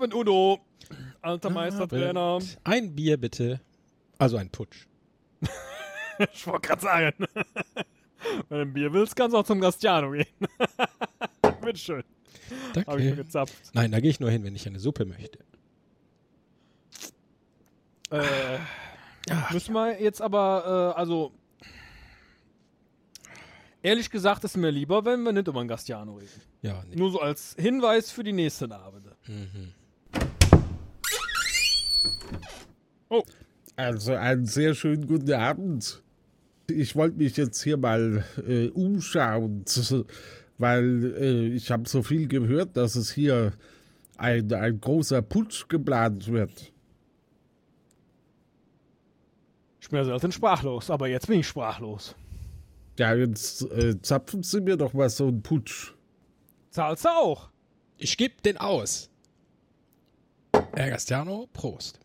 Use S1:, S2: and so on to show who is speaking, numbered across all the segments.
S1: Abend, Udo. Alter Meistertrainer.
S2: Ein Bier bitte. Also ein Putsch.
S1: ich wollte gerade sagen. Wenn du ein Bier willst, kannst du auch zum Gastiano gehen. Bitteschön.
S2: Danke.
S1: Hab ich mir gezapft.
S2: Nein, da gehe ich nur hin, wenn ich eine Suppe möchte.
S1: Äh, müssen wir jetzt aber, äh, also. Ehrlich gesagt ist mir lieber, wenn wir nicht über ein Gastiano reden.
S2: Ja, nee.
S1: Nur so als Hinweis für die nächsten Abende.
S2: Mhm.
S3: Also einen sehr schönen guten Abend. Ich wollte mich jetzt hier mal äh, umschauen, weil äh, ich habe so viel gehört, dass es hier ein, ein großer Putsch geplant wird.
S1: Ich bin selten sprachlos, aber jetzt bin ich sprachlos.
S3: Ja, jetzt äh, zapfen Sie mir doch mal so einen Putsch.
S1: Zahlst du auch?
S2: Ich gebe den aus. Herr Gastiano, Prost.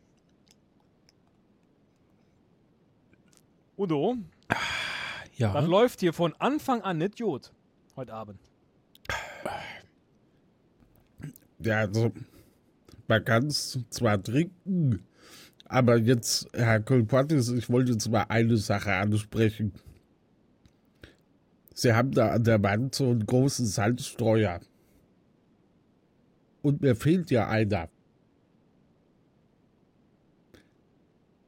S1: Udo,
S2: Ja.
S1: das läuft hier von Anfang an nicht gut. Heute Abend.
S3: Ja, also man kann es zwar trinken, aber jetzt, Herr Kolpatis, ich wollte jetzt mal eine Sache ansprechen. Sie haben da an der Wand so einen großen Salzstreuer. Und mir fehlt ja einer.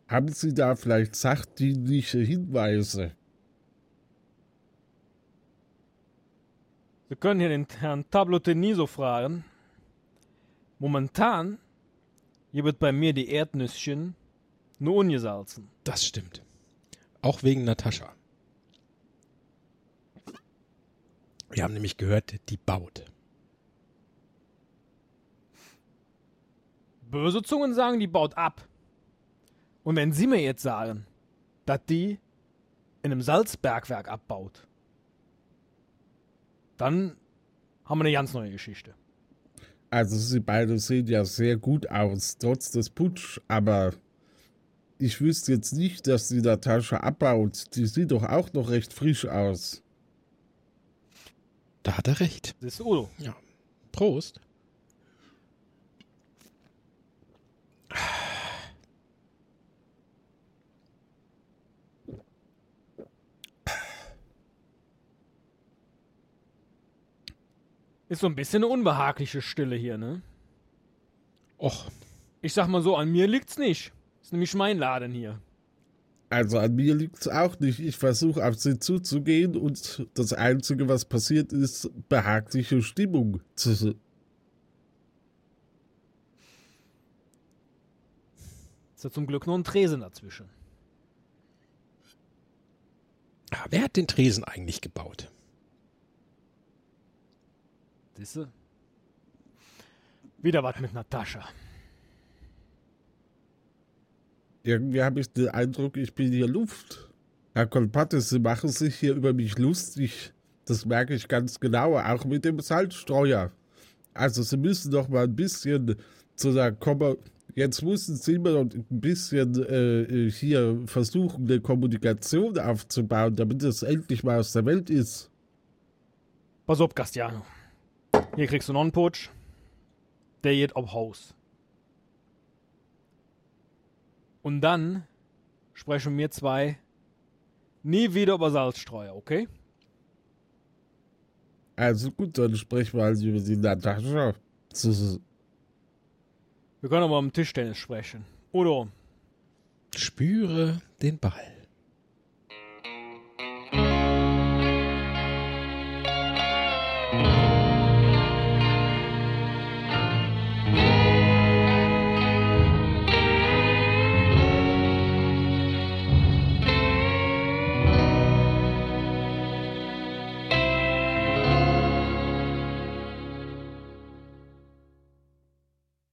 S3: Haben Sie da vielleicht sachdienliche Hinweise?
S1: Wir können hier den Herrn Tablo Teniso fragen. Momentan gibt bei mir die Erdnüsschen nur ungesalzen.
S2: Das stimmt. Auch wegen Natascha. Wir haben nämlich gehört, die baut.
S1: Böse Zungen sagen, die baut ab. Und wenn Sie mir jetzt sagen, dass die in einem Salzbergwerk abbaut, dann haben wir eine ganz neue Geschichte.
S3: Also sie beide sehen ja sehr gut aus, trotz des Putsch, aber ich wüsste jetzt nicht, dass die Natascha abbaut. Die sieht doch auch noch recht frisch aus.
S2: Da hat er recht.
S1: Das ist Udo.
S2: Ja. Prost.
S1: Ist so ein bisschen eine unbehagliche Stille hier, ne?
S2: Och,
S1: Ich sag mal so, an mir liegt's nicht. Ist nämlich mein Laden hier.
S3: Also an mir liegt es auch nicht. Ich versuche auf sie zuzugehen und das Einzige, was passiert, ist behagliche Stimmung. zu-
S1: Ist ja zum Glück nur ein Tresen dazwischen.
S2: ah, wer hat den Tresen eigentlich gebaut?
S1: Siehste? Wieder was mit Natascha.
S3: Irgendwie habe ich den Eindruck, ich bin hier Luft. Herr Kolpatis, Sie machen sich hier über mich lustig. Das merke ich ganz genau, auch mit dem Salzstreuer. Also Sie müssen doch mal ein bisschen zu der Komma. Jetzt müssen Sie mal ein bisschen äh, hier versuchen, eine Kommunikation aufzubauen, damit es endlich mal aus der Welt ist.
S1: Pass auf, Castiano. Hier kriegst du noch einen Putsch. Der geht auf Haus. Und dann sprechen wir zwei nie wieder über Salzstreuer, okay?
S3: Also gut, dann sprechen wir also über die Natascha.
S1: Wir können aber am Tischtennis sprechen. Udo,
S2: Spüre den Ball.